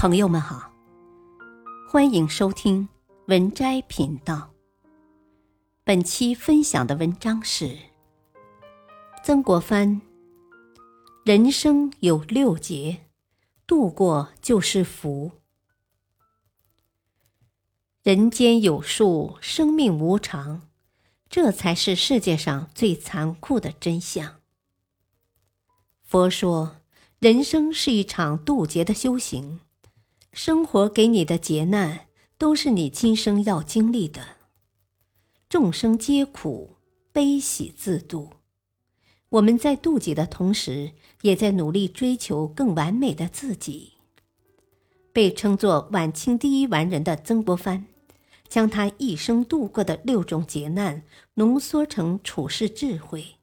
朋友们好，欢迎收听文摘频道。本期分享的文章是曾国藩：人生有六劫，度过就是福。人间有数，生命无常，这才是世界上最残酷的真相。佛说，人生是一场渡劫的修行。生活给你的劫难，都是你今生要经历的。众生皆苦，悲喜自度。我们在渡劫的同时，也在努力追求更完美的自己。被称作晚清第一完人的曾国藩，将他一生度过的六种劫难浓缩成处世智慧，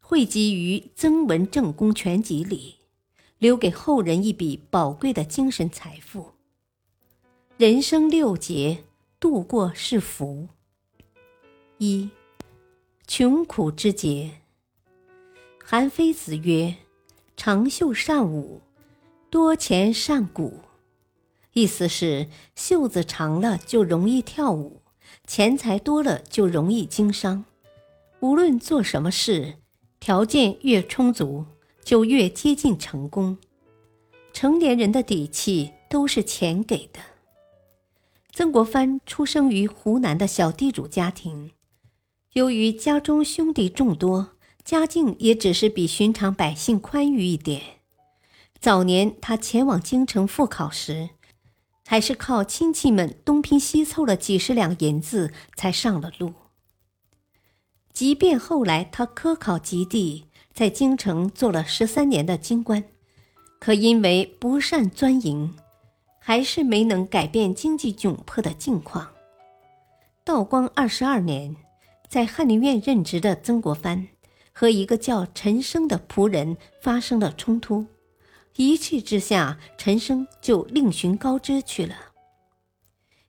汇集于《曾文正公全集》里。留给后人一笔宝贵的精神财富。人生六劫，度过是福。一，穷苦之劫。韩非子曰：“长袖善舞，多钱善鼓。”意思是袖子长了就容易跳舞，钱财多了就容易经商。无论做什么事，条件越充足。就越接近成功。成年人的底气都是钱给的。曾国藩出生于湖南的小地主家庭，由于家中兄弟众多，家境也只是比寻常百姓宽裕一点。早年他前往京城赴考时，还是靠亲戚们东拼西凑了几十两银子才上了路。即便后来他科考及第。在京城做了十三年的京官，可因为不善钻营，还是没能改变经济窘迫的境况。道光二十二年，在翰林院任职的曾国藩和一个叫陈升的仆人发生了冲突，一气之下，陈升就另寻高枝去了。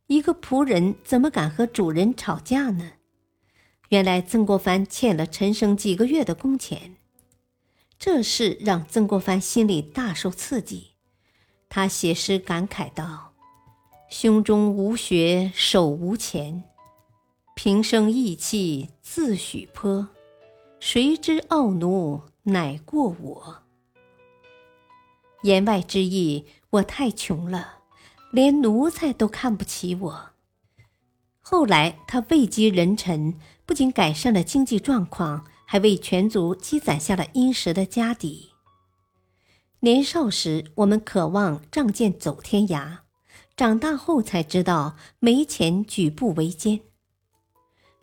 一个仆人怎么敢和主人吵架呢？原来曾国藩欠了陈升几个月的工钱。这事让曾国藩心里大受刺激，他写诗感慨道：“胸中无学手无钱，平生意气自许颇，谁知傲奴乃过我。”言外之意，我太穷了，连奴才都看不起我。后来他位极人臣，不仅改善了经济状况。还为全族积攒下了殷实的家底。年少时，我们渴望仗剑走天涯；长大后才知道，没钱举步维艰。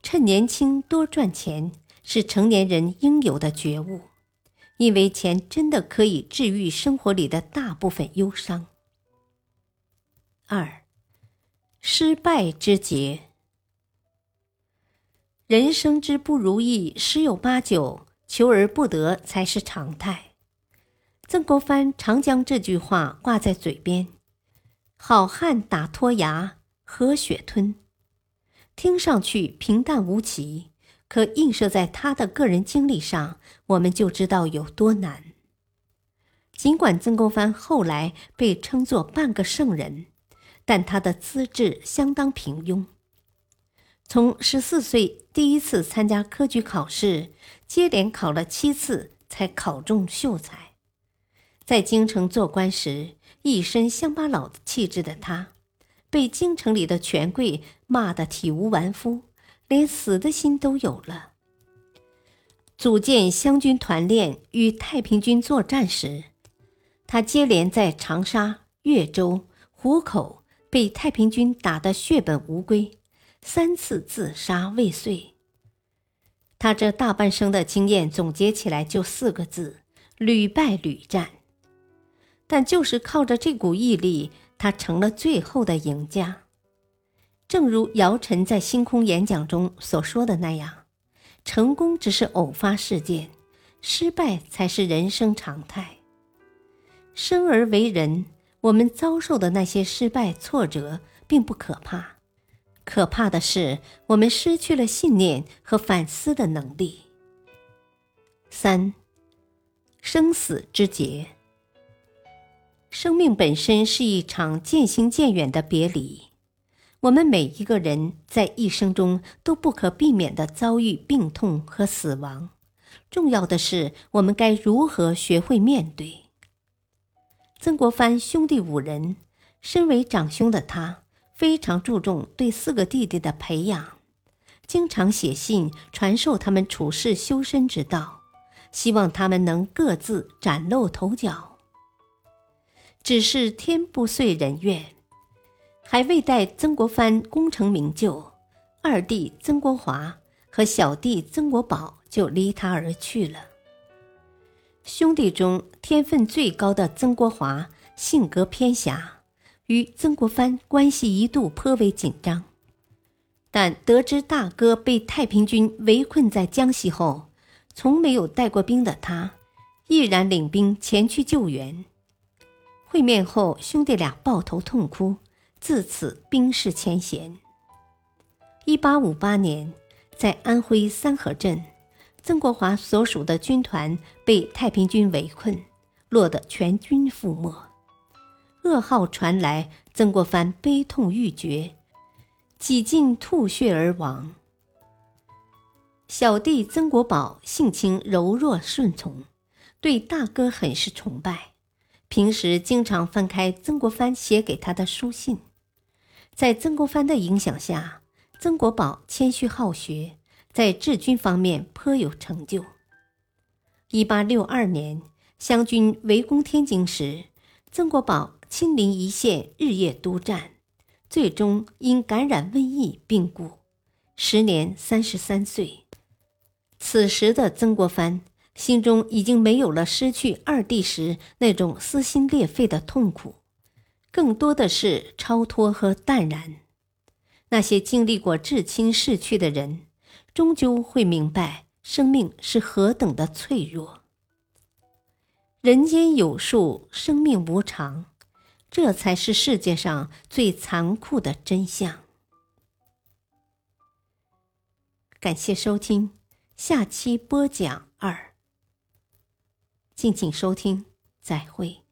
趁年轻多赚钱，是成年人应有的觉悟，因为钱真的可以治愈生活里的大部分忧伤。二，失败之劫。人生之不如意十有八九，求而不得才是常态。曾国藩常将这句话挂在嘴边：“好汉打脱牙，喝血吞。”听上去平淡无奇，可映射在他的个人经历上，我们就知道有多难。尽管曾国藩后来被称作半个圣人，但他的资质相当平庸。从十四岁第一次参加科举考试，接连考了七次才考中秀才。在京城做官时，一身乡巴佬气质的他，被京城里的权贵骂得体无完肤，连死的心都有了。组建湘军团练与太平军作战时，他接连在长沙、岳州、湖口被太平军打得血本无归。三次自杀未遂。他这大半生的经验总结起来就四个字：屡败屡战。但就是靠着这股毅力，他成了最后的赢家。正如姚晨在星空演讲中所说的那样：“成功只是偶发事件，失败才是人生常态。生而为人，我们遭受的那些失败挫折并不可怕。”可怕的是，我们失去了信念和反思的能力。三，生死之劫。生命本身是一场渐行渐远的别离。我们每一个人在一生中都不可避免地遭遇病痛和死亡。重要的是，我们该如何学会面对？曾国藩兄弟五人，身为长兄的他，非常注重对四个弟弟的培养，经常写信传授他们处世修身之道，希望他们能各自崭露头角。只是天不遂人愿。还未待曾国藩功成名就，二弟曾国华和小弟曾国宝就离他而去了。兄弟中天分最高的曾国华性格偏狭，与曾国藩关系一度颇为紧张。但得知大哥被太平军围困在江西后，从没有带过兵的他，毅然领兵前去救援。会面后，兄弟俩抱头痛哭。自此冰释前嫌。一八五八年，在安徽三河镇，曾国华所属的军团被太平军围困，落得全军覆没。噩耗传来，曾国藩悲痛欲绝，几近吐血而亡。小弟曾国宝性情柔弱顺从，对大哥很是崇拜，平时经常翻开曾国藩写给他的书信。在曾国藩的影响下，曾国宝谦虚好学，在治军方面颇有成就。一八六二年，湘军围攻天津时，曾国宝亲临一线，日夜督战，最终因感染瘟疫病故，时年三十三岁。此时的曾国藩心中已经没有了失去二弟时那种撕心裂肺的痛苦。更多的是超脱和淡然。那些经历过至亲逝去的人，终究会明白生命是何等的脆弱。人间有数，生命无常，这才是世界上最残酷的真相。感谢收听，下期播讲二。敬请收听，再会。